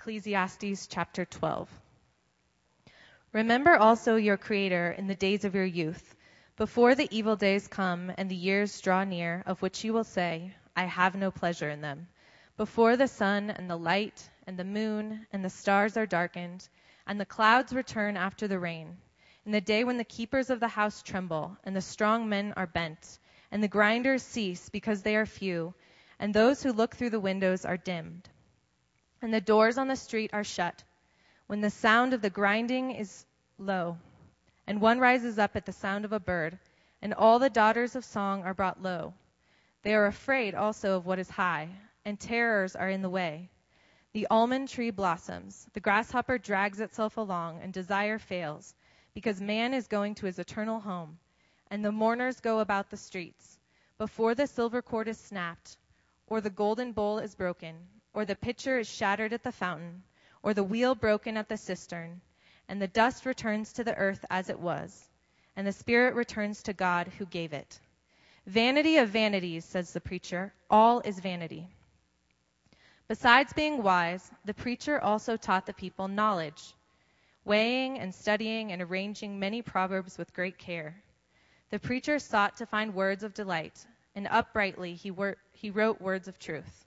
Ecclesiastes chapter 12. Remember also your Creator in the days of your youth, before the evil days come and the years draw near, of which you will say, I have no pleasure in them, before the sun and the light and the moon and the stars are darkened, and the clouds return after the rain, in the day when the keepers of the house tremble, and the strong men are bent, and the grinders cease because they are few, and those who look through the windows are dimmed and the doors on the street are shut, when the sound of the grinding is low, and one rises up at the sound of a bird, and all the daughters of song are brought low. They are afraid also of what is high, and terrors are in the way. The almond tree blossoms, the grasshopper drags itself along, and desire fails, because man is going to his eternal home, and the mourners go about the streets. Before the silver cord is snapped, or the golden bowl is broken, or the pitcher is shattered at the fountain, or the wheel broken at the cistern, and the dust returns to the earth as it was, and the spirit returns to God who gave it. Vanity of vanities, says the preacher, all is vanity. Besides being wise, the preacher also taught the people knowledge, weighing and studying and arranging many proverbs with great care. The preacher sought to find words of delight, and uprightly he, wor- he wrote words of truth.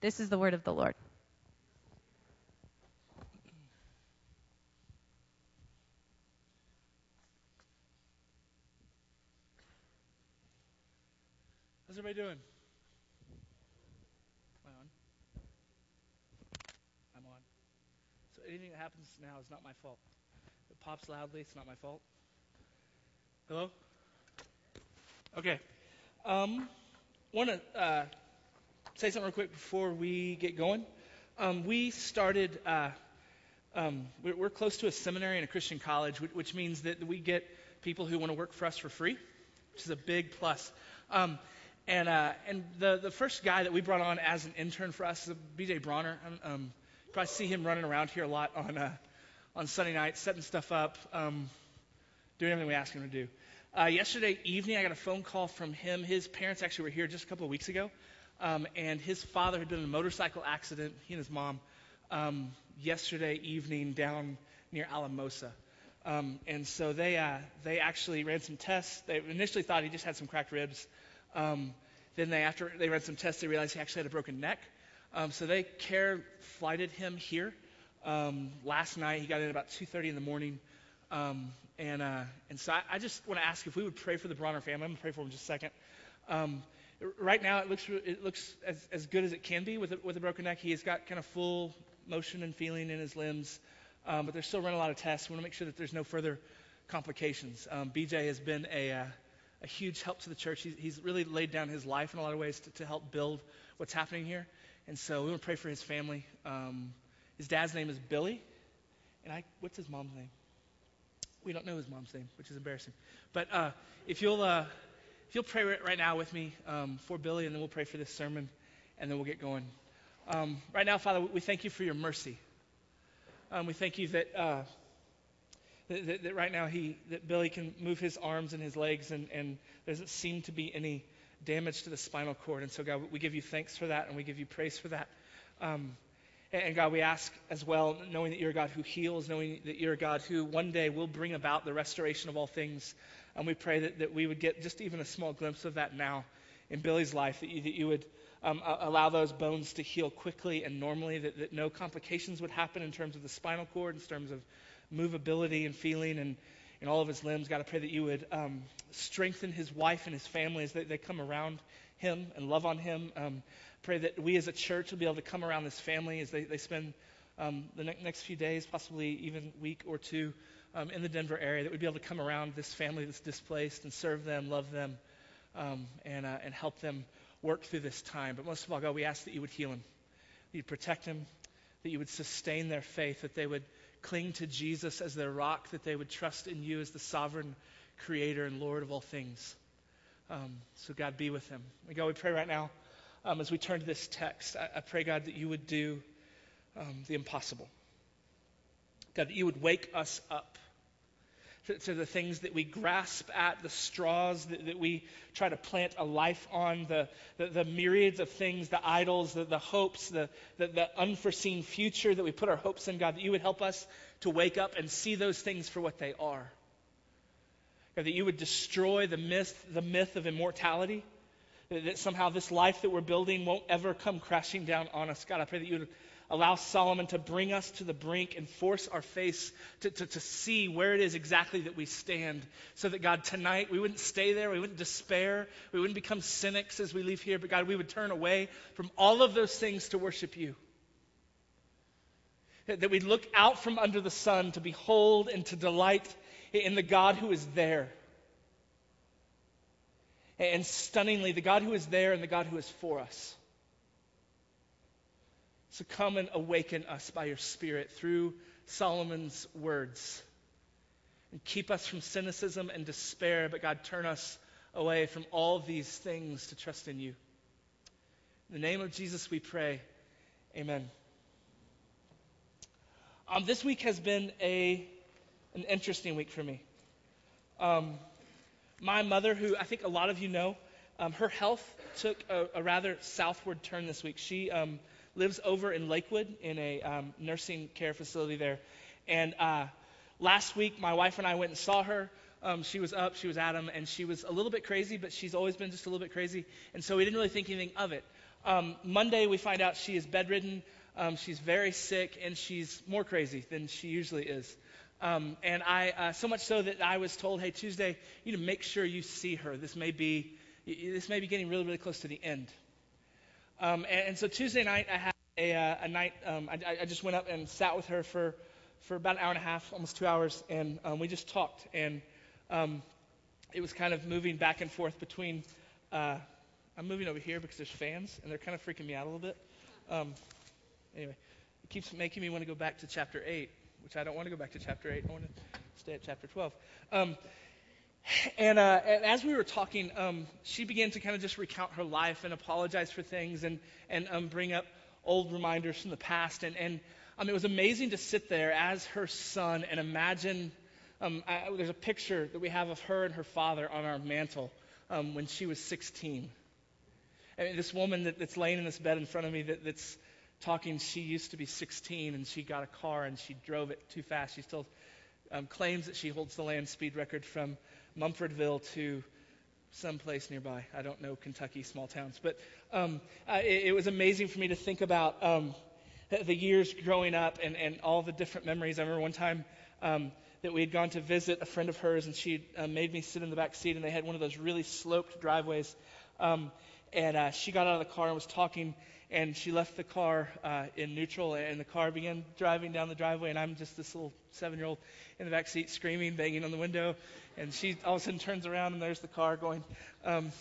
This is the word of the Lord. How's everybody doing? Am I on? I'm on. So anything that happens now is not my fault. It pops loudly, it's not my fault. Hello? Okay. Um, want to uh, say something real quick before we get going. Um, we started, uh, um, we're, we're, close to a seminary and a Christian college, which, which, means that we get people who want to work for us for free, which is a big plus. Um, and uh, and the, the first guy that we brought on as an intern for us is BJ Bronner. Um, you probably see him running around here a lot on, uh, on Sunday nights, setting stuff up, um, doing everything we ask him to do. Uh, yesterday evening, I got a phone call from him. His parents actually were here just a couple of weeks ago. Um, and his father had been in a motorcycle accident, he and his mom, um, yesterday evening down near Alamosa. Um, and so they, uh, they actually ran some tests. They initially thought he just had some cracked ribs. Um, then they, after they ran some tests, they realized he actually had a broken neck. Um, so they care flighted him here. Um, last night, he got in about 2.30 in the morning. and, uh, and so I, I just want to ask if we would pray for the Bronner family. I'm going to pray for him just a second. Right now it looks it looks as, as good as it can be with a, with a broken neck. He has got kind of full motion and feeling in his limbs, um, but they're still running a lot of tests. We want to make sure that there's no further complications. Um, BJ has been a, uh, a huge help to the church. He's, he's, really laid down his life in a lot of ways to, to, help build what's happening here. And so we want to pray for his family. Um, his dad's name is Billy, and I what's his mom's name? We don't know his mom's name, which is embarrassing. But uh, if you'll uh, if you'll pray right now with me um, for Billy, and then we'll pray for this sermon, and then we'll get going. Um, right now, Father, we thank you for your mercy. Um, we thank you that, uh, that, that, right now he that Billy can move his arms and his legs, and, and there doesn't seem to be any damage to the spinal cord. And so, God, we give you thanks for that, and we give you praise for that. Um, and, and God, we ask as well, knowing that you're a God who heals, knowing that you're a God who one day will bring about the restoration of all things. And we pray that, that we would get just even a small glimpse of that now in Billy's life, that you, that you would um, allow those bones to heal quickly and normally, that, that no complications would happen in terms of the spinal cord, in terms of movability and feeling and in all of his limbs. God, I pray that you would um, strengthen his wife and his family as they, they come around him and love on him. Um, pray that we as a church will be able to come around this family as they, they spend um, the ne- next few days, possibly even week or two, um, in the Denver area that we'd be able to come around this family that's displaced and serve them, love them, um, and, uh, and help them work through this time. But most of all, God, we ask that you would heal them, that you'd protect them, that you would sustain their faith, that they would cling to Jesus as their rock, that they would trust in you as the sovereign creator and Lord of all things. Um, so, God, be with them. God, we pray right now um, as we turn to this text. I, I pray, God, that you would do um, the impossible. That you would wake us up to, to, the things that we grasp at, the straws that, that, we try to plant a life on, the, the, the myriads of things, the idols, the, the hopes, the, the, the unforeseen future that we put our hopes in, God, that you would help us to wake up and see those things for what they are. God, that you would destroy the myth, the myth of immortality, that, that somehow this life that we're building won't ever come crashing down on us. God, I pray that you would allow Solomon to bring us to the brink and force our face to, to, to, see where it is exactly that we stand. So that, God, tonight we wouldn't stay there, we wouldn't despair, we wouldn't become cynics as we leave here, but God, we would turn away from all of those things to worship you. That, that we'd look out from under the sun to behold and to delight in the God who is there. And stunningly, the God who is there and the God who is for us. So come and awaken us by your Spirit through Solomon's words. And keep us from cynicism and despair, but God, turn us away from all these things to trust in you. In the name of Jesus we pray. Amen. Um, this week has been a, an interesting week for me. Um, my mother, who I think a lot of you know, um, her health took a, a, rather southward turn this week. She um, lives over in Lakewood in a um, nursing care facility there. And uh, last week, my wife and I went and saw her. Um, she was up, she was him, and she was a little bit crazy, but she's always been just a little bit crazy. And so we didn't really think anything of it. Um, Monday, we find out she is bedridden. Um, she's very sick, and she's more crazy than she usually is. Um, and I, uh, so much so that I was told, hey, Tuesday, you know, make sure you see her. This may be, this may be getting really, really close to the end. Um, and, and, so Tuesday night, I had a, uh, a night, um, I, I, just went up and sat with her for, for about an hour and a half, almost two hours, and um, we just talked. And um, it was kind of moving back and forth between, uh, I'm moving over here because there's fans, and they're kind of freaking me out a little bit. Um, anyway, it keeps making me want to go back to chapter 8, which I don't want to go back to chapter 8. I want to stay at chapter 12. And, uh, and, as we were talking, um, she began to kind of just recount her life and apologize for things and, and um, bring up old reminders from the past. And, and um, it was amazing to sit there as her son and imagine. Um, I, there's a picture that we have of her and her father on our mantle um, when she was 16. I mean, this woman that, that's laying in this bed in front of me that, that's talking, she used to be 16 and she got a car and she drove it too fast. She still um, claims that she holds the land speed record from Munfordville to someplace nearby. I don't know Kentucky small towns, but um, it, it, was amazing for me to think about um, the years growing up and, and all the different memories. I remember one time um, that we had gone to visit a friend of hers, and she uh, made me sit in the back seat, and they had one of those really sloped driveways. Um, and uh, she got out of the car and was talking, and she left the car uh, in neutral, and the car began driving down the driveway, and I'm just this little seven-year-old in the back seat screaming, banging on the window, and she all of a sudden turns around, and there's the car going. Um,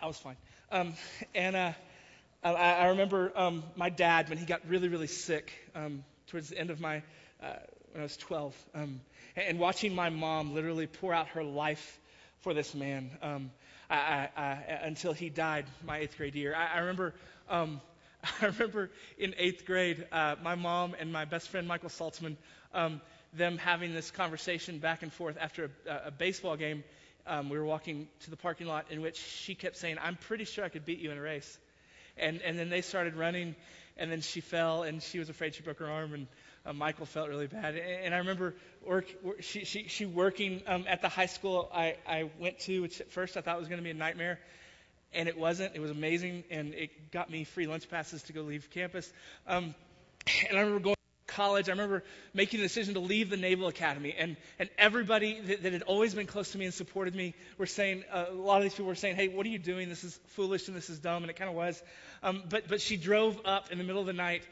I was fine. Um, and uh, I, I, remember um, my dad when he got really, really sick um, towards the end of my uh, when I was 12, um, and, and, watching my mom literally pour out her life for this man um, I, until he died my eighth grade year. I, remember um, I remember in eighth grade, uh, my mom and my best friend Michael Saltzman, um, them having this conversation back and forth after a, a baseball game. Um, we were walking to the parking lot in which she kept saying, "I'm pretty sure I could beat you in a race," and and then they started running, and then she fell and she was afraid she broke her arm and. Uh, Michael felt really bad, and, and I remember work, work, she, she, she working um, at the high school I, I went to, which at first I thought was going to be a nightmare and it wasn't. It was amazing, and it got me free lunch passes to go leave campus. Um, and I remember going college. I remember making the decision to leave the Naval Academy, and and everybody that, that had always been close to me and supported me were saying, uh, a lot of these people were saying, "Hey, what are you doing? This is foolish and this is dumb," and it kind of was. Um, but but she drove up in the middle of the night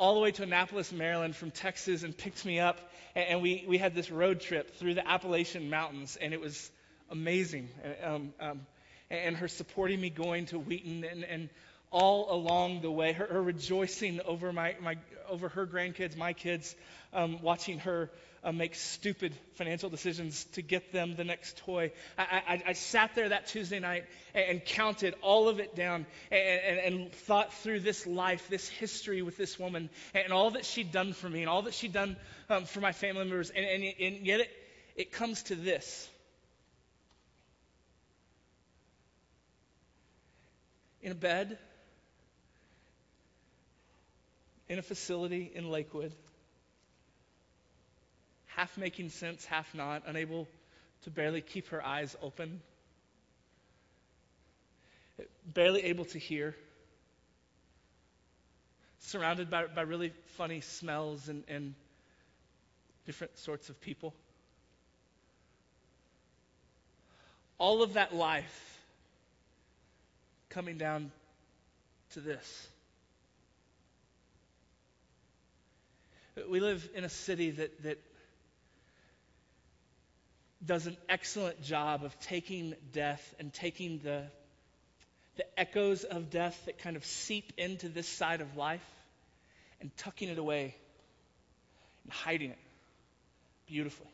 all the way to Annapolis, Maryland from Texas and picked me up. And, and we, we had this road trip through the Appalachian Mountains, and it was amazing. Um, um, and her supporting me going to Wheaton and, and all along the way, her, her rejoicing over, my, my, over her grandkids, my kids, um, watching her uh, make stupid financial decisions to get them the next toy. I, I, I sat there that Tuesday night and, and, counted all of it down and, and, and thought through this life, this history with this woman, and all that she'd done for me, and all that she'd done um, for my family members. And, and, and yet it, it comes to this. In a bed, in a facility in Lakewood, half making sense, half not, unable to barely keep her eyes open, barely able to hear, surrounded by, by really funny smells and, and different sorts of people. All of that life coming down to this. We live in a city that, that does an excellent job of taking death and taking the, the echoes of death that kind of seep into this side of life and tucking it away and hiding it beautifully.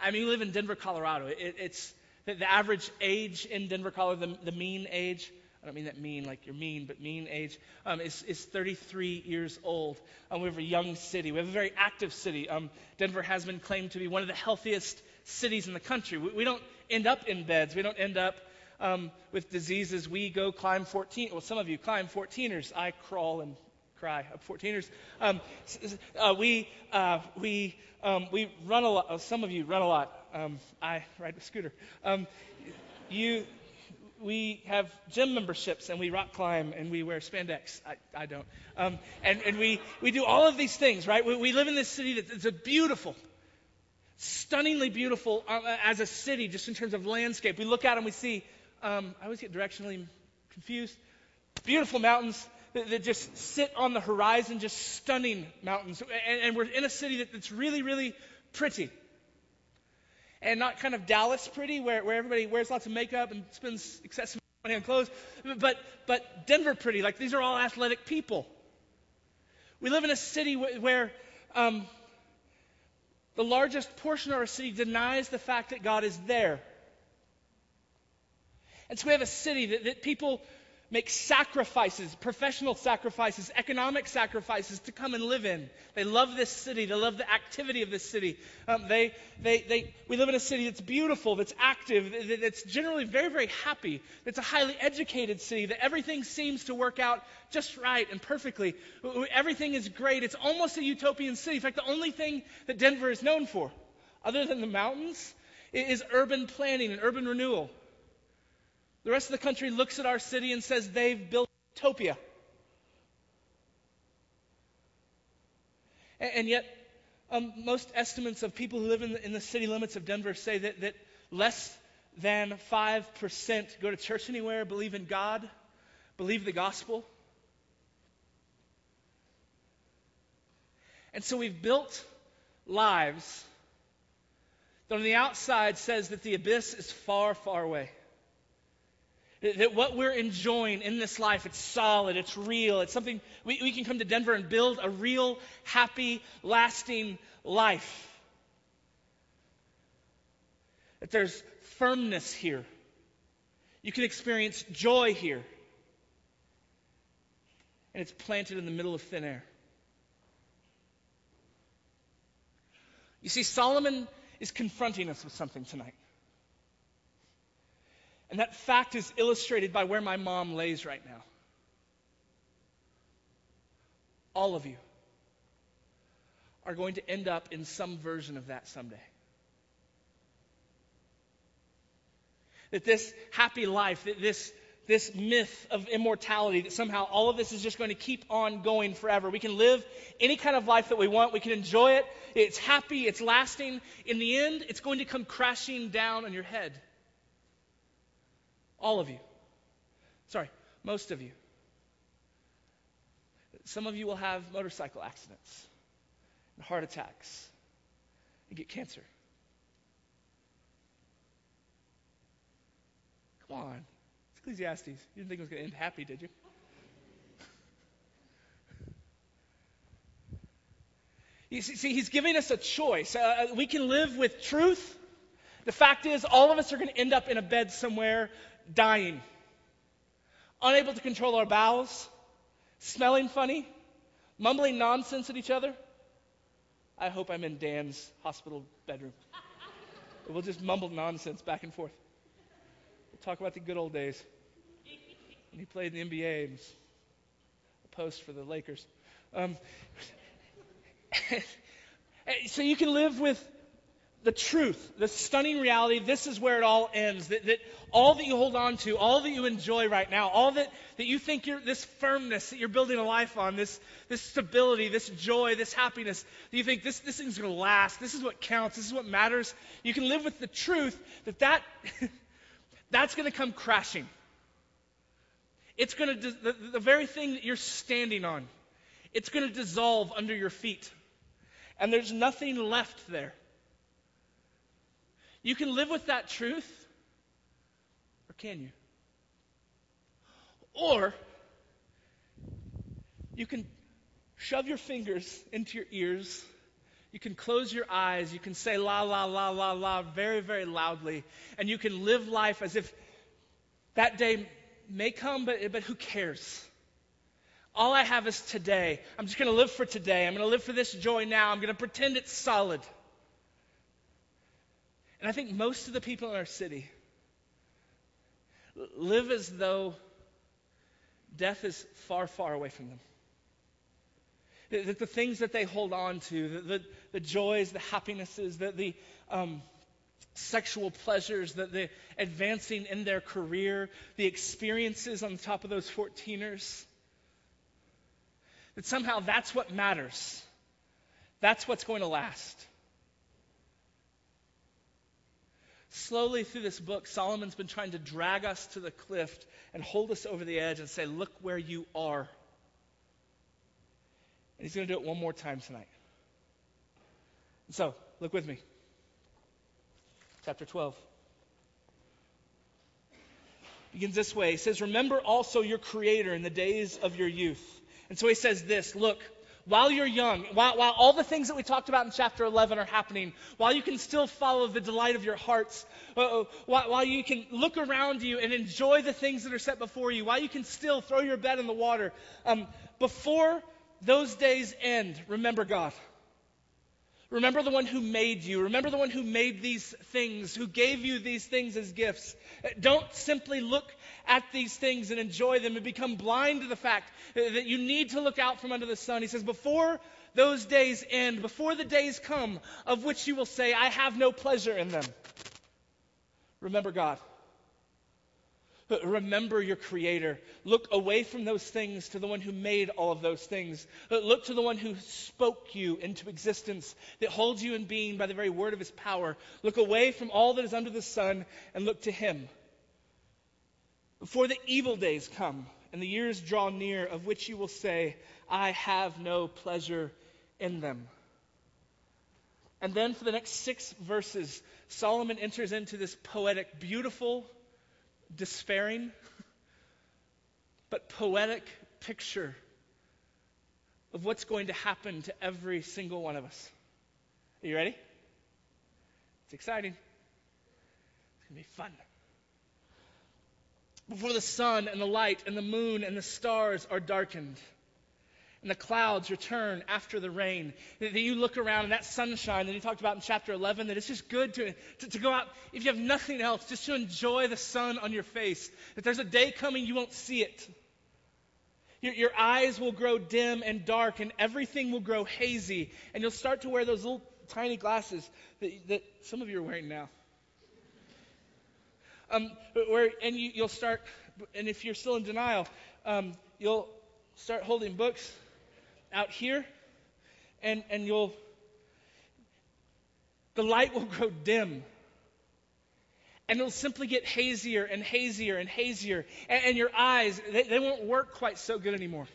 I mean, you live in Denver, Colorado. It, it's the, the, average age in Denver, Colorado, the, the mean age I don't mean that mean like you're mean, but mean age, um, is, is 33 years old. Um, we have a young city. We have a very active city. Um, Denver has been claimed to be one of the healthiest cities in the country. We, we don't end up in beds. We don't end up um, with diseases. We go climb 14. Well, some of you climb 14ers. I crawl and cry up 14ers. Um, uh, we uh, we um, we run a lot. some of you run a lot. I ride a scooter. you we have gym memberships and we rock climb and we wear spandex. I, I don't. Um, and and we, we do all of these things, right? We, we live in this city that's a beautiful, stunningly beautiful uh, as a city, just in terms of landscape. We look out and we see, um, I always get directionally confused, beautiful mountains that, that, just sit on the horizon, just stunning mountains. And, and we're in a city that, that's really, really pretty and not kind of Dallas pretty, where, where everybody wears lots of makeup and spends excessive money on clothes, but, but Denver pretty. Like these are all athletic people. We live in a city where, where um, the largest portion of our city denies the fact that God is there. And so we have a city that, that people make sacrifices, professional sacrifices, economic sacrifices to come and live in. They love this city. They love the activity of this city. Um, they, they, they, we live in a city that's beautiful, that's active, that's generally very, very happy. It's a highly educated city that everything seems to work out just right and perfectly. Everything is great. It's almost a utopian city. In fact, the only thing that Denver is known for, other than the mountains, is urban planning and urban renewal. The rest of the country looks at our city and says they've built utopia. And, and yet, um, most estimates of people who live in the, in the city limits of Denver say that, that less than 5% go to church anywhere, believe in God, believe the gospel. And so we've built lives that on the outside says that the abyss is far, far away. That what we're enjoying in this life, it's solid, it's real, it's something we, we can come to Denver and build a real, happy, lasting life. That there's firmness here. You can experience joy here. And it's planted in the middle of thin air. You see, Solomon is confronting us with something tonight. And that fact is illustrated by where my mom lays right now. All of you are going to end up in some version of that someday. That this happy life, that this, this myth of immortality, that somehow all of this is just going to keep on going forever. We can live any kind of life that we want. We can enjoy it. It's happy. It's lasting. In the end, it's going to come crashing down on your head. All of you. Sorry, most of you. Some of you will have motorcycle accidents and heart attacks and get cancer. Come on. Ecclesiastes. You didn't think it was going to end happy, did you? You see, see, he's giving us a choice. Uh, uh, we can live with truth. The fact is, all of us are going to end up in a bed somewhere dying, unable to control our bowels, smelling funny, mumbling nonsense at each other. I hope I'm in Dan's hospital bedroom. we'll just mumble nonsense back and forth. We'll talk about the good old days when he played in the NBA and a post for the Lakers. Um, so you can live with the truth, the stunning reality. This is where it all ends. That, that all that you hold on to, all that you enjoy right now, all that, that you think you're, this firmness that you're building a life on, this, this stability, this joy, this happiness, you think this, this thing's going to last, this is what counts, this is what matters. You can live with the truth that, that that's going to come crashing. It's going to, the, the very thing that you're standing on, it's going to dissolve under your feet and there's nothing left there. You can live with that truth, or can you? Or you can shove your fingers into your ears. You can close your eyes. You can say la, la, la, la, la very, very loudly. And you can live life as if that day may come, but, but who cares? All I have is today. I'm just going to live for today. I'm going to live for this joy now. I'm going to pretend it's solid. And I think most of the people in our city live as though death is far, far away from them. That the things that they hold on to, the, the, the joys, the happinesses, the, the um, sexual pleasures, the, the advancing in their career, the experiences on the top of those 14ers, that somehow that's what matters. That's what's going to last. Slowly through this book, Solomon's been trying to drag us to the cliff and hold us over the edge and say, Look where you are. And he's going to do it one more time tonight. So, look with me. Chapter 12 begins this way. He says, Remember also your Creator in the days of your youth and so he says this look, while you're young, while, while all the things that we talked about in chapter 11 are happening, while you can still follow the delight of your hearts, uh, uh, while, while you can look around you and enjoy the things that are set before you, while you can still throw your bed in the water, um, before those days end, remember God. Remember the one who made you. Remember the one who made these things, who gave you these things as gifts. Uh, don't simply look at these things and enjoy them and become blind to the fact uh, that you need to look out from under the sun. He says, Before those days end, before the days come of which you will say, I have no pleasure in them, remember God. Remember your Creator. Look away from those things to the one who made all of those things. Look to the one who spoke you into existence, that holds you in being by the very word of His power. Look away from all that is under the sun and look to Him. Before the evil days come and the years draw near, of which you will say, I have no pleasure in them. And then for the next six verses, Solomon enters into this poetic, beautiful, despairing, but poetic picture of what's going to happen to every single one of us. Are you ready? It's exciting. It's going to be fun. Before the sun and the light and the moon and the stars are darkened and the clouds return after the rain. That you look around and that sunshine that he talked about in chapter 11, that it's just good to, to, to, go out, if you have nothing else, just to enjoy the sun on your face. That there's a day coming you won't see it. Your, your eyes will grow dim and dark, and everything will grow hazy, and you'll start to wear those little tiny glasses that, that some of you are wearing now. Um, where, and you, will start, and if you're still in denial, um, you'll start holding books out here, and, and you'll, the light will grow dim. And it'll simply get hazier and hazier and hazier. And, and your eyes, they, they won't work quite so good anymore.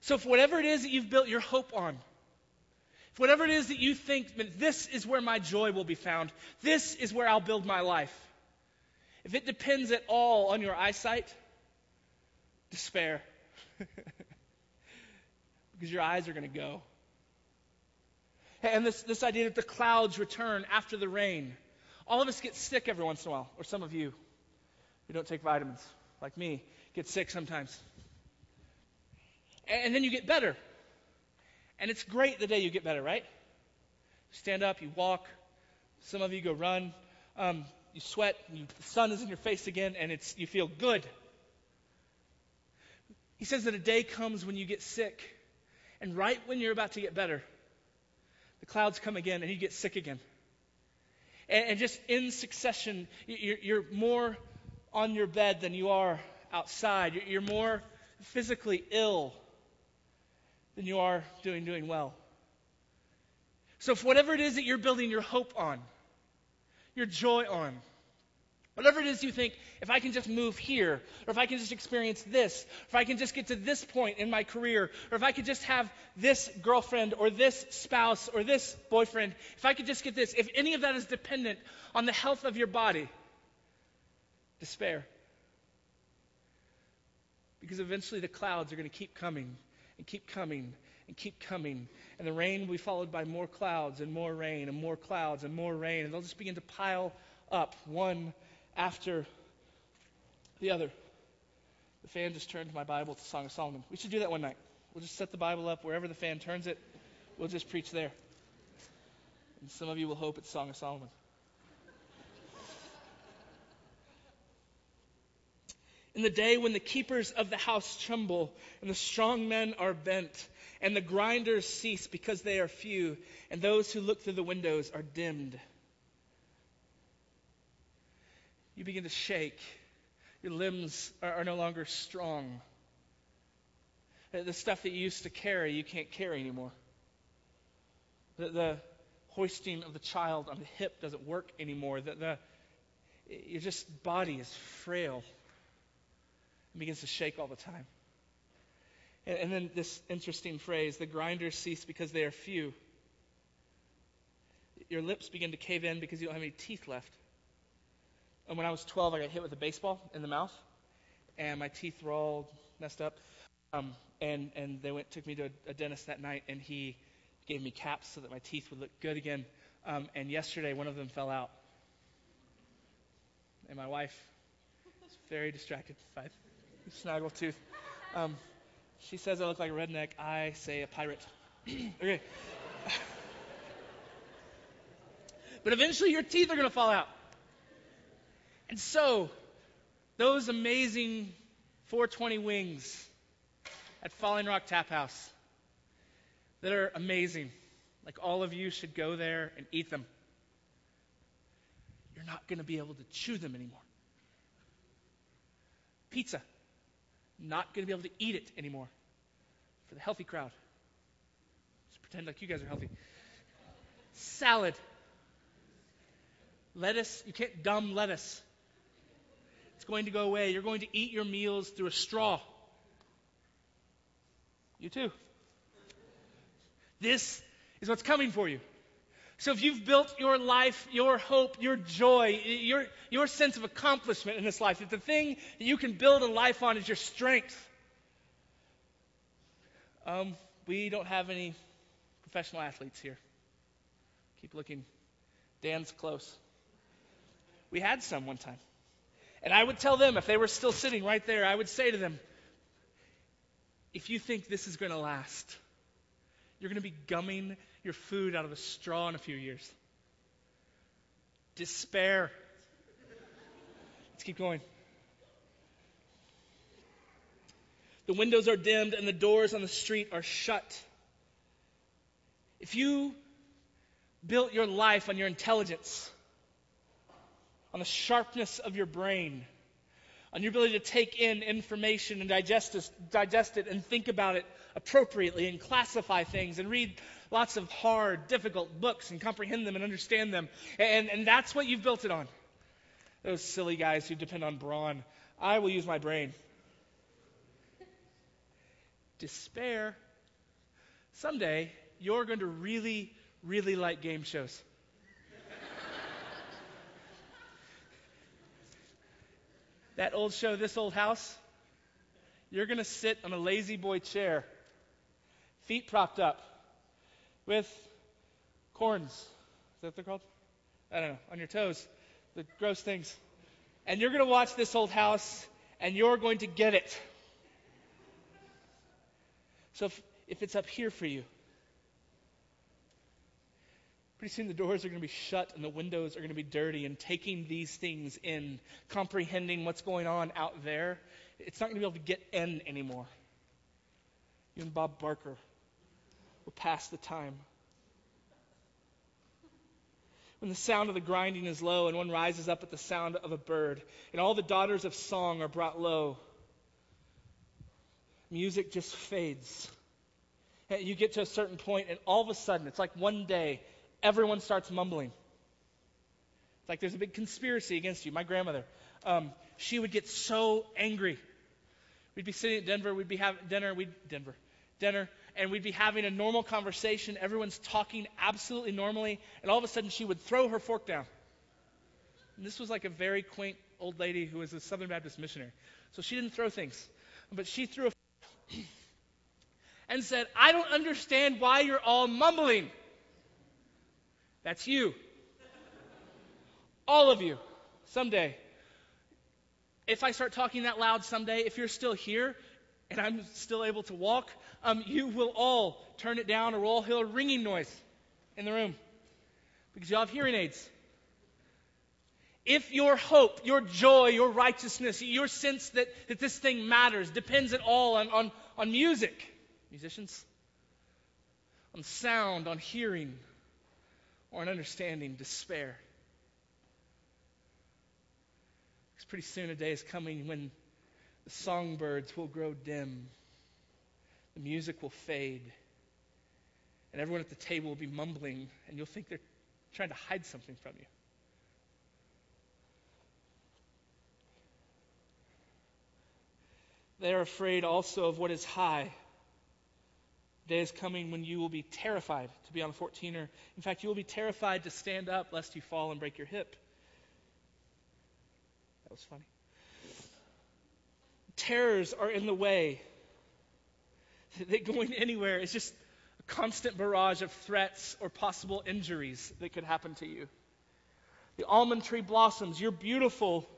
So, if whatever it is that you've built your hope on, if whatever it is that you think, this is where my joy will be found, this is where I'll build my life, if it depends at all on your eyesight, despair. because your eyes are going to go. And this, this idea that the clouds return after the rain. All of us get sick every once in a while, or some of you who don't take vitamins, like me, get sick sometimes. And, then you get better. And it's great the day you get better, right? You stand up, you walk. Some of you go run. Um, you sweat. You, the sun is in your face again, and it's you feel good. He says that a day comes when you get sick, and right when you're about to get better, the clouds come again, and you get sick again. And, and just in succession, you're, you're, more on your bed than you are outside. You're, you're more physically ill than you are doing doing well. So, if whatever it is that you're building your hope on, your joy on, whatever it is you think, if I can just move here, or if I can just experience this, if I can just get to this point in my career, or if I could just have this girlfriend, or this spouse, or this boyfriend, if I could just get this, if any of that is dependent on the health of your body, despair. Because eventually the clouds are going to keep coming and keep coming and keep coming. And the rain will be followed by more clouds and more rain and more clouds and more rain. And they'll just begin to pile up one after the other. The fan just turned my Bible to Song of Solomon. We should do that one night. We'll just set the Bible up wherever the fan turns it. We'll just preach there. And some of you will hope it's Song of Solomon. In the day when the keepers of the house tremble, and the strong men are bent, and the grinders cease because they are few, and those who look through the windows are dimmed. You begin to shake. Your limbs are, are no longer strong. The stuff that you used to carry, you can't carry anymore. The, the hoisting of the child on the hip doesn't work anymore. The, the, your just body is frail and begins to shake all the time. And, and then this interesting phrase the grinders cease because they are few. Your lips begin to cave in because you don't have any teeth left. And when I was 12, I got hit with a baseball in the mouth, and my teeth were all messed up. Um, and and they went took me to a, a, dentist that night, and he gave me caps so that my teeth would look good again. Um, and yesterday, one of them fell out, and my wife was very distracted by Snaggletooth. Um, she says I look like a redneck. I say a pirate. okay. but eventually your teeth are going to fall out. And so, those amazing 420 wings at Falling Rock Tap House that are amazing, like all of you should go there and eat them. You're not going to be able to chew them anymore. Pizza not going to be able to eat it anymore. For the healthy crowd. Just pretend like you guys are healthy. Salad. Lettuce, you can't dumb lettuce. It's going to go away. You're going to eat your meals through a straw. You too. This is what's coming for you. So if you've built your life, your hope, your joy, your, your sense of accomplishment in this life, if the thing that you can build a life on is your strength, um, we don't have any professional athletes here. Keep looking. Dan's close. We had some one time. And I would tell them, if they were still sitting right there, I would say to them, if you think this is going to last, you're going to be gumming your food out of a straw in a few years. Despair. Let's keep going. The windows are dimmed and the doors on the street are shut. If you built your life on your intelligence, on the sharpness of your brain, on your ability to take in information and digest it, digest it and think about it appropriately and classify things and read lots of hard, difficult books and comprehend them and understand them. And, and that's what you've built it on. Those silly guys who depend on brawn. I will use my brain. Despair. Someday, you're going to really, really like game shows. That old show, This Old House, you're going to sit on a La-Z-Boy chair, feet propped up, with corns. Is that what they're called? I don't know, on your toes, the gross things. And you're going to watch This Old House, and you're going to get it. So if, if it's up here for you, pretty soon the doors are going to be shut and the windows are going to be dirty, and taking these things in, comprehending what's going on out there, it's not going to be able to get in anymore. You and Bob Barker will pass the time. When the sound of the grinding is low, and one rises up at the sound of a bird, and all the daughters of song are brought low, music just fades. You get to a certain point, and all of a sudden, it's like one day, everyone starts mumbling. It's like there's a big conspiracy against you. My grandmother, um, she would get so angry. We'd be sitting at Denver, we'd be having dinner, we'd Denver, dinner, and we'd be having a normal conversation. Everyone's talking absolutely normally, and all of a sudden she would throw her fork down. And this was like a very quaint old lady who was a Southern Baptist missionary. So she didn't throw things, but she threw a and said, I don't understand why you're all mumbling. That's you. All of you. Someday. If I start talking that loud someday, if you're still here and I'm still able to walk, um, you will all turn it down or all hear a ringing noise in the room because you have hearing aids. If your hope, your joy, your righteousness, your sense that, that this thing matters depends at all on, on, on music, musicians, on sound, on hearing, or an understanding, despair. Because pretty soon a day is coming when the songbirds will grow dim, the music will fade, and everyone at the table will be mumbling, and you'll think they're trying to hide something from you. They are afraid also of what is high. Day is coming when you will be terrified to be on a 14er. In fact, you will be terrified to stand up lest you fall and break your hip. That was funny. Terrors are in the way. That going anywhere is just a constant barrage of threats or possible injuries that could happen to you. The almond tree blossoms. Your beautiful,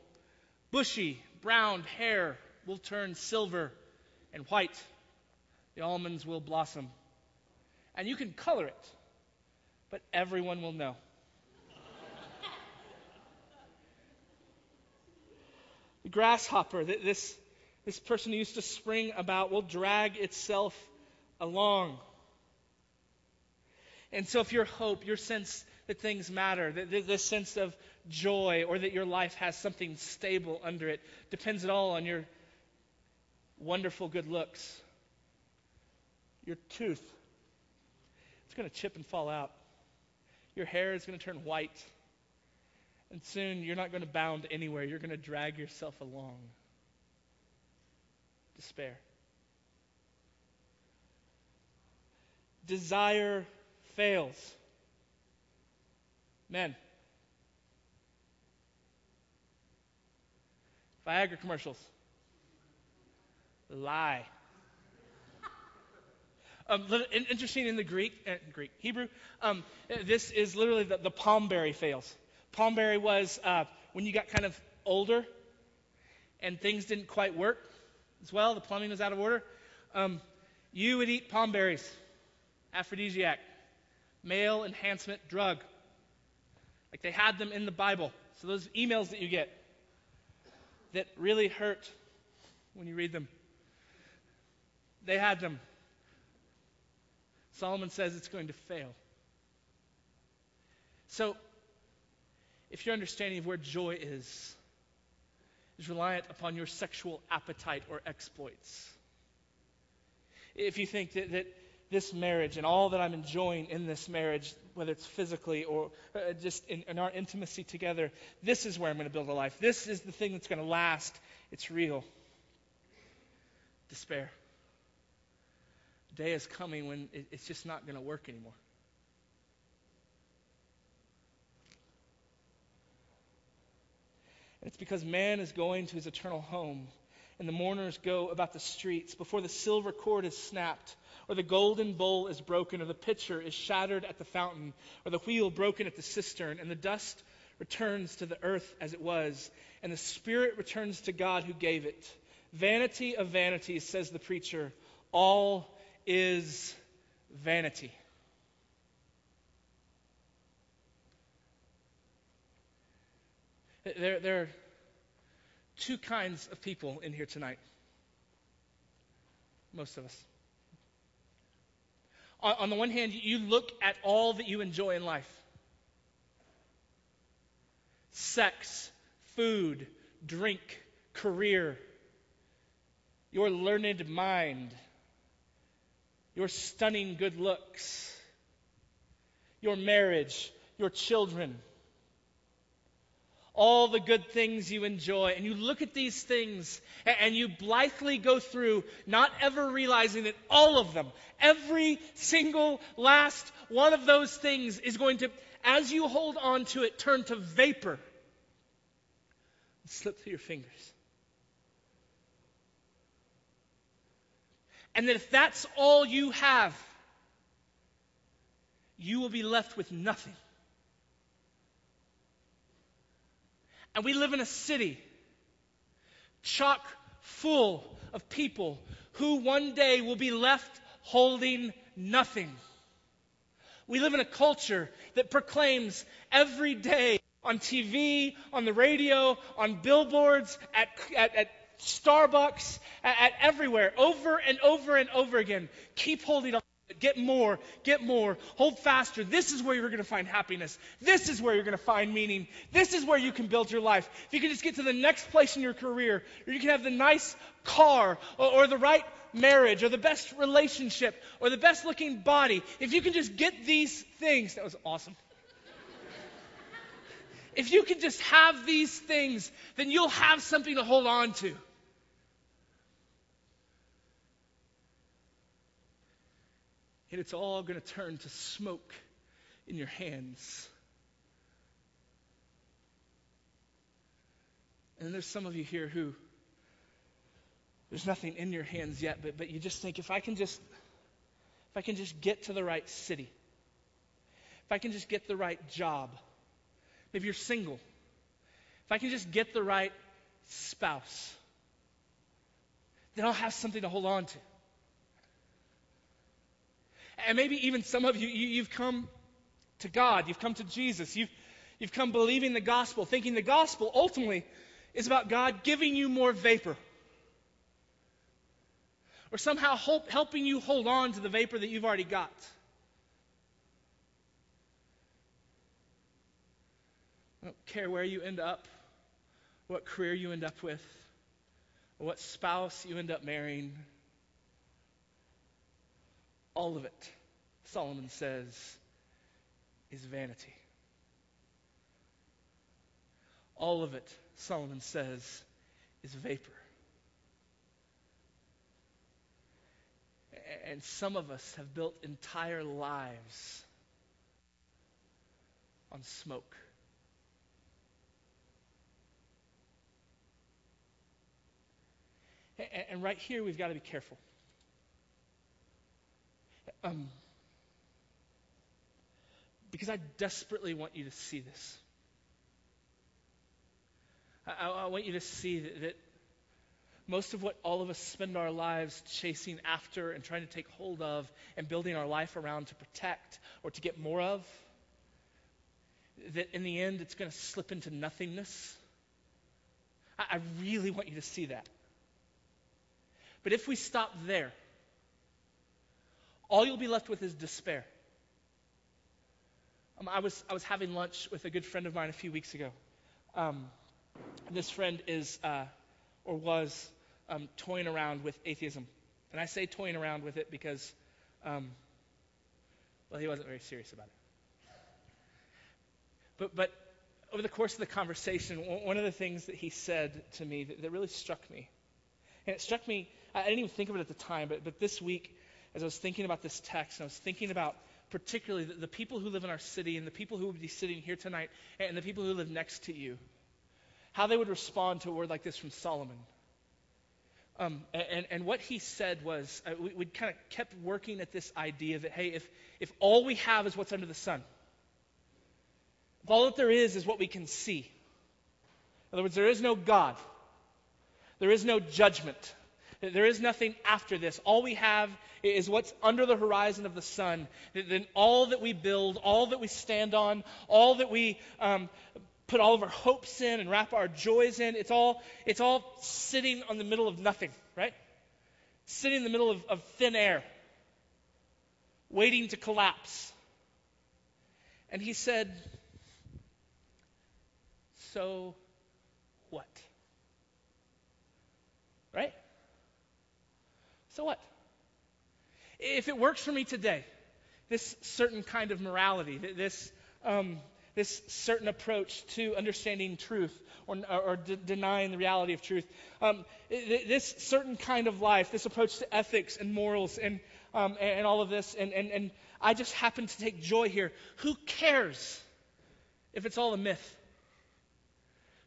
bushy, brown hair will turn silver and white. The almonds will blossom. And you can color it, but everyone will know. the grasshopper, that this, this person who used to spring about, will drag itself along. And so, if your hope, your sense that things matter, that this sense of joy, or that your life has something stable under it, depends at all on your wonderful good looks. Your tooth, it's going to chip and fall out. Your hair is going to turn white. And soon you're not going to bound anywhere. You're going to drag yourself along. Despair. Desire fails. Men. Viagra commercials lie. Um, interesting in the Greek, uh, Greek Hebrew, um, this is literally the, the palmberry fails. Palmberry was uh, when you got kind of older and things didn't quite work as well, the plumbing was out of order. Um, you would eat palmberries, aphrodisiac, male enhancement drug. Like they had them in the Bible. So those emails that you get that really hurt when you read them. They had them. Solomon says it's going to fail. So, if your understanding of where joy is is reliant upon your sexual appetite or exploits, if you think that, that this marriage and all that I'm enjoying in this marriage, whether it's physically or uh, just in, in our intimacy together, this is where I'm going to build a life. This is the thing that's going to last. It's real. Despair day is coming when it, it's just not going to work anymore. And it's because man is going to his eternal home, and the mourners go about the streets before the silver cord is snapped, or the golden bowl is broken, or the pitcher is shattered at the fountain, or the wheel broken at the cistern, and the dust returns to the earth as it was, and the spirit returns to God who gave it. Vanity of vanities, says the preacher, all is vanity. There, there are two kinds of people in here tonight. Most of us. On, on the one hand, you look at all that you enjoy in life sex, food, drink, career, your learned mind, your stunning good looks, your marriage, your children all the good things you enjoy. And you look at these things and you blithely go through, not ever realizing that all of them, every single last one of those things is going to, as you hold on to it, turn to vapor. Slip through your fingers. And that if that's all you have, you will be left with nothing. And we live in a city chock full of people who one day will be left holding nothing. We live in a culture that proclaims every day on TV, on the radio, on billboards, at, at, at Starbucks, at, at everywhere, over and over and over again. Keep holding on. Get more, get more, hold faster. This is where you're going to find happiness. This is where you're going to find meaning. This is where you can build your life. If you can just get to the next place in your career, or you can have the nice car, or, or the right marriage, or the best relationship, or the best looking body, if you can just get these things, that was awesome. if you can just have these things, then you'll have something to hold on to. And it's all going to turn to smoke in your hands. And there's some of you here who there's nothing in your hands yet, but, but you just think if I can just if I can just get to the right city, if I can just get the right job, maybe you're single, if I can just get the right spouse, then I'll have something to hold on to. And maybe even some of you, you have come to God, you've come to Jesus, you've, you've come believing the gospel, thinking the gospel ultimately is about God giving you more vapor. Or somehow helping you hold on to the vapor that you've already got. I don't care where you end up, what career you end up with, what spouse you end up marrying all of it, Solomon says, is vanity. All of it, Solomon says, is vapor. And some of us have built entire lives on smoke. And right here, we've got to be careful. Um, because I desperately want you to see this. I, I want you to see that, that most of what all of us spend our lives chasing after and trying to take hold of and building our life around to protect or to get more of, that in the end it's going to slip into nothingness. I, I really want you to see that. But if we stop there, all you'll be left with is despair. Um, I, was, I was having lunch with a good friend of mine a few weeks ago. Um, this friend is, uh, or was, um, toying around with atheism. And I say toying around with it because, um, well, he wasn't very serious about it. But, but over the course of the conversation, one of the things that he said to me that, that really struck me, and it struck me, I didn't even think of it at the time, but, but this week, as I was thinking about this text, and I was thinking about particularly the, the people who live in our city and the people who would be sitting here tonight and the people who live next to you, how they would respond to a word like this from Solomon. Um, and, and what he said was, uh, we, we kind of kept working at this idea that, hey, if, if all we have is what's under the sun, if all that there is is what we can see, in other words, there is no God, there is no judgment, there is nothing after this. All we have is what's under the horizon of the sun. Then all that we build, all that we stand on, all that we um, put all of our hopes in and wrap our joys in. It's all, it's all sitting on the middle of nothing, right? Sitting in the middle of, of thin air, waiting to collapse. And he said, So what? Right? So what? If it works for me today, this certain kind of morality, this um, this certain approach to understanding truth or, or de- denying the reality of truth. Um, this certain kind of life, this approach to ethics and morals and, um, and, and all of this, and, and, and I just happen to take joy here. Who cares if it's all a myth?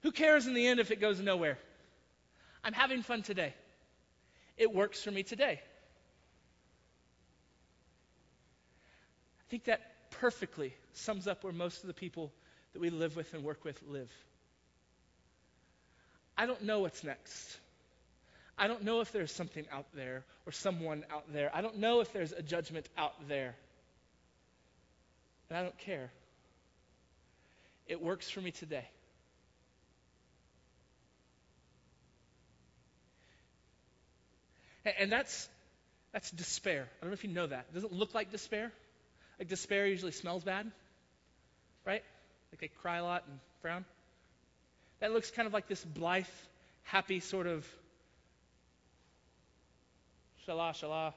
Who cares in the end if it goes nowhere? I'm having fun today. It works for me today. I think that perfectly sums up where most of the people that we live with and work with live. I don't know what's next. I don't know if there's something out there or someone out there. I don't know if there's a judgment out there. And I don't care. It works for me today. And that's that's despair. I don't know if you know that. It doesn't look like despair. Like despair usually smells bad, right? Like they cry a lot and frown. That looks kind of like this blithe, happy sort of shallah, shallah,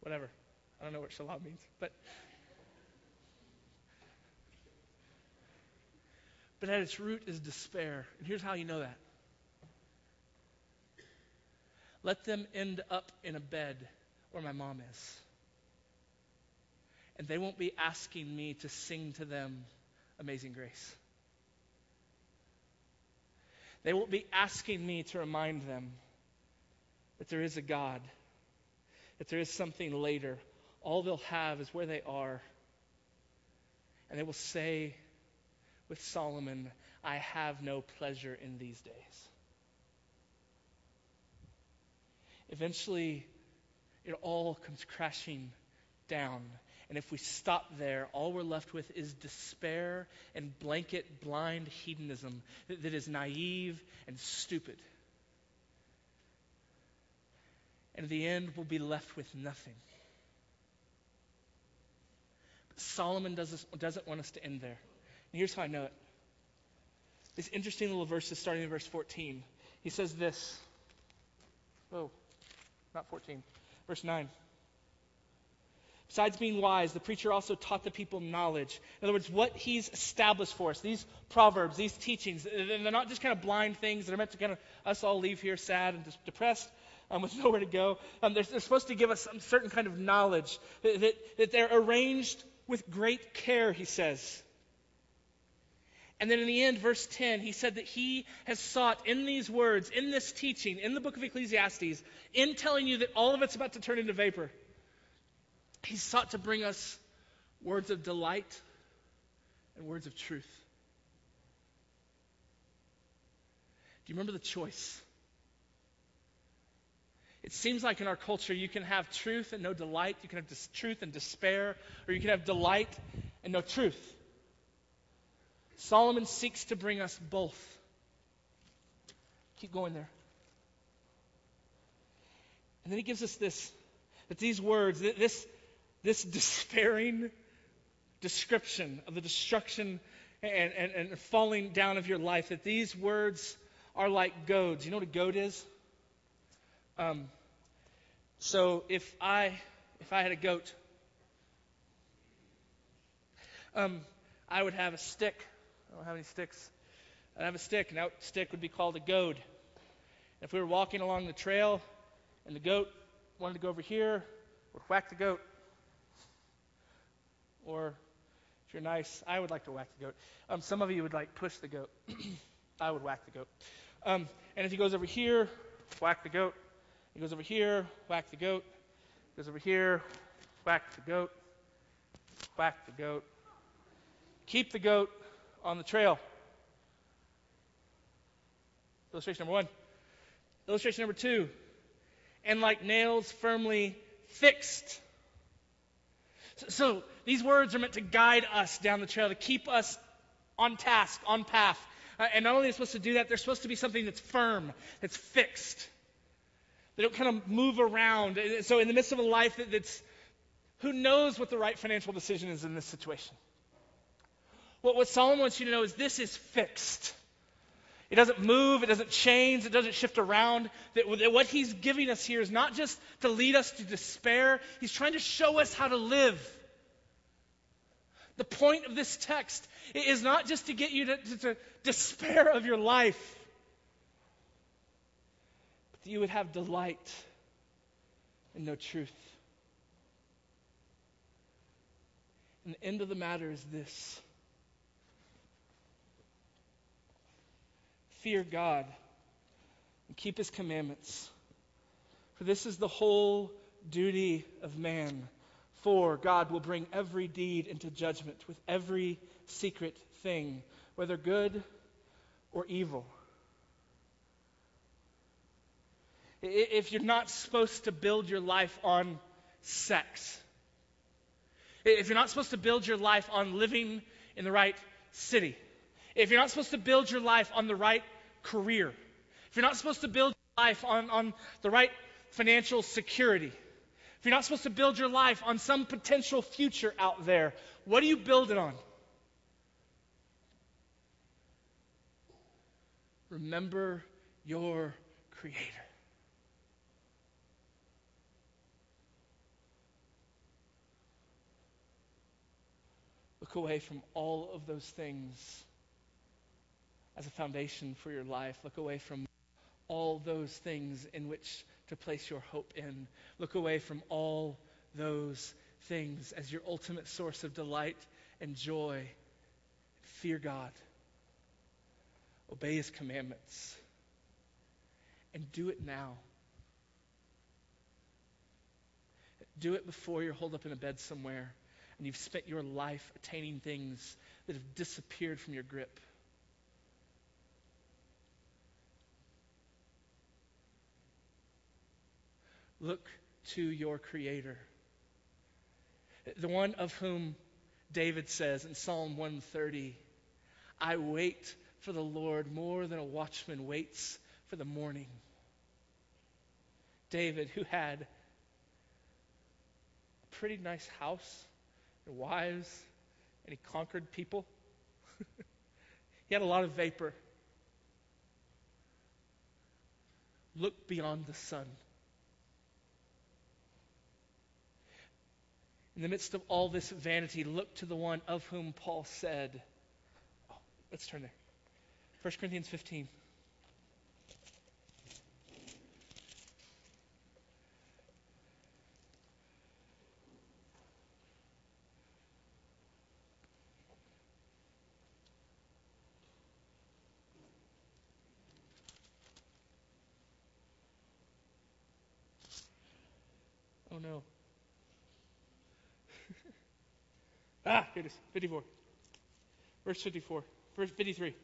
whatever. I don't know what shallah means, but but at its root is despair. And here's how you know that. Let them end up in a bed where my mom is and they won't be asking me to sing to them Amazing Grace. They won't be asking me to remind them that there is a God, that there is something later. All they'll have is where they are. And they will say with Solomon, I have no pleasure in these days. Eventually, it all comes crashing down and if we stop there, all we're left with is despair and blanket blind hedonism that, that is naive and stupid. And in the end, we'll be left with nothing. But Solomon doesn't, doesn't want us to end there. And here's how I know it. This interesting little verses starting in verse 14. He says this. Oh, not 14. Verse 9. Besides being wise, the preacher also taught the people knowledge. In other words, what he's established for us, these proverbs, these teachings, they're not just kind of blind things that are meant to kind of us all leave here sad and depressed um, with nowhere to go. Um, they're, they're, supposed to give us some certain kind of knowledge, that, that, that they're arranged with great care, he says. And then in the end, verse 10, he said that he has sought in these words, in this teaching, in the book of Ecclesiastes, in telling you that all of it's about to turn into vapor he sought to bring us words of delight and words of truth. Do you remember the choice? It seems like in our culture you can have truth and no delight, you can have dis- truth and despair, or you can have delight and no truth. Solomon seeks to bring us both. Keep going there. And then he gives us this that these words, this, this despairing description of the destruction and, and, and falling down of your life, that these words are like goads. You know what a goad is? Um, so if I if I had a goat, um, I would have a stick. I don't have any sticks. I'd have a stick, and that stick would be called a goad. If we were walking along the trail and the goat wanted to go over here, we'd whack the goat. Or if you're nice, I would like to whack the goat. Um, some of you would like push the goat. I would whack the goat. Um, and if he goes over here, whack the goat. He goes over here, whack the goat. He goes over here, whack the goat. Whack the goat. Keep the goat on the trail. Illustration number one. Illustration number two. And like nails firmly fixed. So, so, these words are meant to guide us down the trail, to keep us on task, on path. Uh, and not only are they supposed to do that, they're supposed to be something that's firm, that's fixed. They don't kind of move around. So, in the midst of a life that, that's, who knows what the right financial decision is in this situation? What, what Solomon wants you to know is this is fixed. It doesn't move, it doesn't change, it doesn't shift around. That what he's giving us here is not just to lead us to despair, he's trying to show us how to live. The point of this text is not just to get you to, to, to despair of your life, but that you would have delight and know truth. And the end of the matter is this fear God and keep his commandments. For this is the whole duty of man. For God will bring every deed into judgment with every secret thing, whether good or evil. If you're not supposed to build your life on sex, if you're not supposed to build your life on living in the right city, if you're not supposed to build your life on the right career, if you're not supposed to build your life on, on the right financial security, if you're not supposed to build your life on some potential future out there, what do you build it on? Remember your Creator. Look away from all of those things as a foundation for your life. Look away from all those things in which to place your hope in. Look away from all those things as your ultimate source of delight and joy. Fear God. Obey His commandments. And do it now. Do it before you're holed up in a bed somewhere and you've spent your life attaining things that have disappeared from your grip. Look to your Creator, the one of whom David says in Psalm 130 I wait for the Lord more than a watchman waits for the morning. David, who had a pretty nice house and wives, and he conquered people, he had a lot of vapor. Look beyond the sun. In the midst of all this vanity, look to the one of whom Paul said, oh, let's turn there. 1 Corinthians 15. Oh no. Ah, here it is. 54. Verse 54. Verse 53.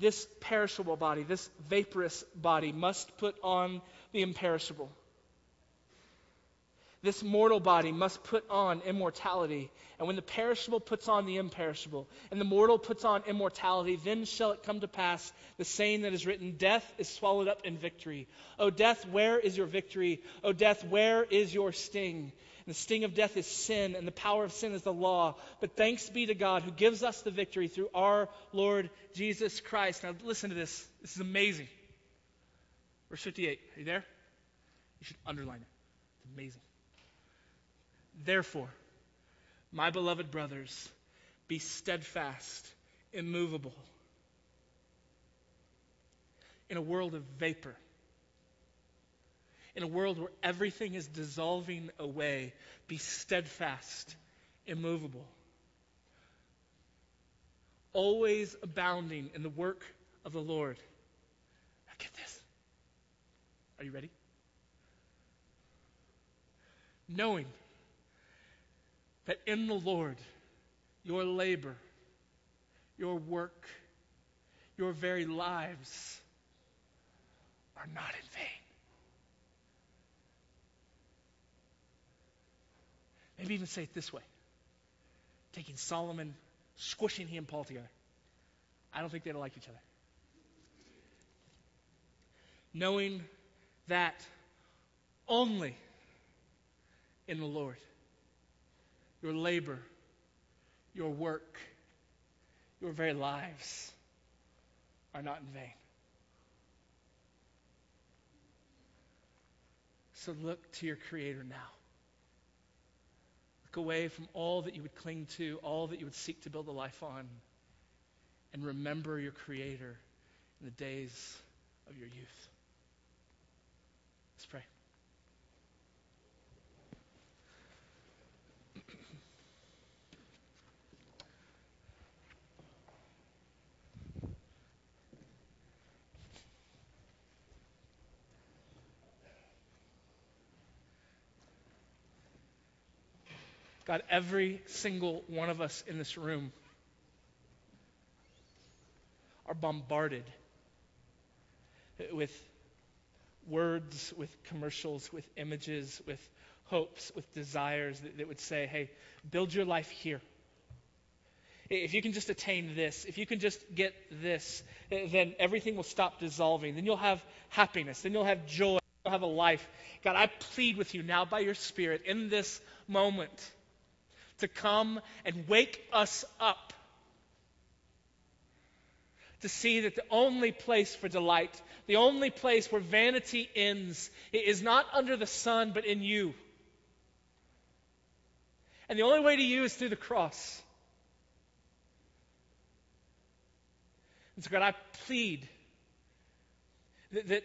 This perishable body, this vaporous body, must put on the imperishable. This mortal body must put on immortality. And when the perishable puts on the imperishable, and the mortal puts on immortality, then shall it come to pass the saying that is written Death is swallowed up in victory. O death, where is your victory? O death, where is your sting? And the sting of death is sin, and the power of sin is the law. But thanks be to God who gives us the victory through our Lord Jesus Christ. Now, listen to this. This is amazing. Verse 58. Are you there? You should underline it. It's amazing. Therefore, my beloved brothers, be steadfast, immovable. In a world of vapor, in a world where everything is dissolving away, be steadfast, immovable. always abounding in the work of the Lord. Now get this. Are you ready? Knowing that in the Lord, your labor, your work, your very lives are not in vain. Maybe even say it this way taking Solomon, squishing he and Paul together. I don't think they'd like each other. Knowing that only in the Lord your labor, your work, your very lives are not in vain. So look to your Creator now. Look away from all that you would cling to, all that you would seek to build a life on, and remember your Creator in the days of your youth. Let's pray. God, every single one of us in this room are bombarded with words, with commercials, with images, with hopes, with desires that, that would say, hey, build your life here. If you can just attain this, if you can just get this, then everything will stop dissolving. Then you'll have happiness. Then you'll have joy. You'll have a life. God, I plead with you now by your Spirit in this moment to come and wake us up to see that the only place for delight, the only place where vanity ends, is not under the sun, but in you. And the only way to you is through the cross. And so, God, I plead that, that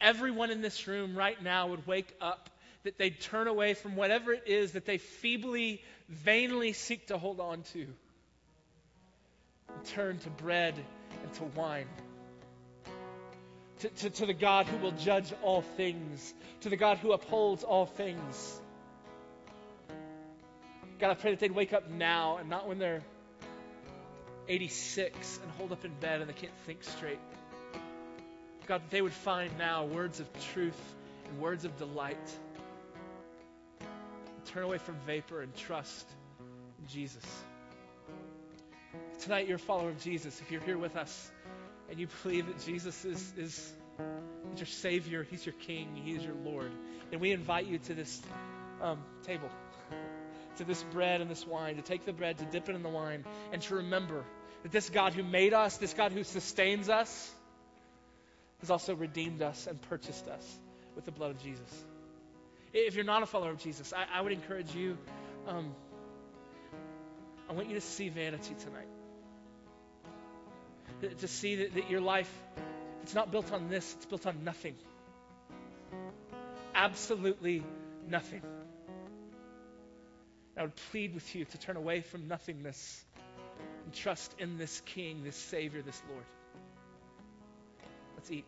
everyone in this room right now would wake up, that they'd turn away from whatever it is that they feebly vainly seek to hold on to. And turn to bread and to wine. To, to, to, the God who will judge all things, to the God who upholds all things. God, I pray that they'd wake up now and not when they're 86 and hold up in bed and they can't think straight. God, that they would find now words of truth and words of delight turn away from vapor and trust Jesus. Tonight, you're a follower of Jesus. If you're here with us and you believe that Jesus is, is, your Savior, He's your King, He is your Lord, then we invite you to this um, table, to this bread and this wine, to take the bread, to dip it in the wine, and to remember that this God who made us, this God who sustains us, has also redeemed us and purchased us with the blood of Jesus. If you're not a follower of Jesus, I, I would encourage you. Um, I want you to see vanity tonight. To see that, that your life, it's not built on this, it's built on nothing. Absolutely nothing. I would plead with you to turn away from nothingness and trust in this King, this Savior, this Lord. Let's eat.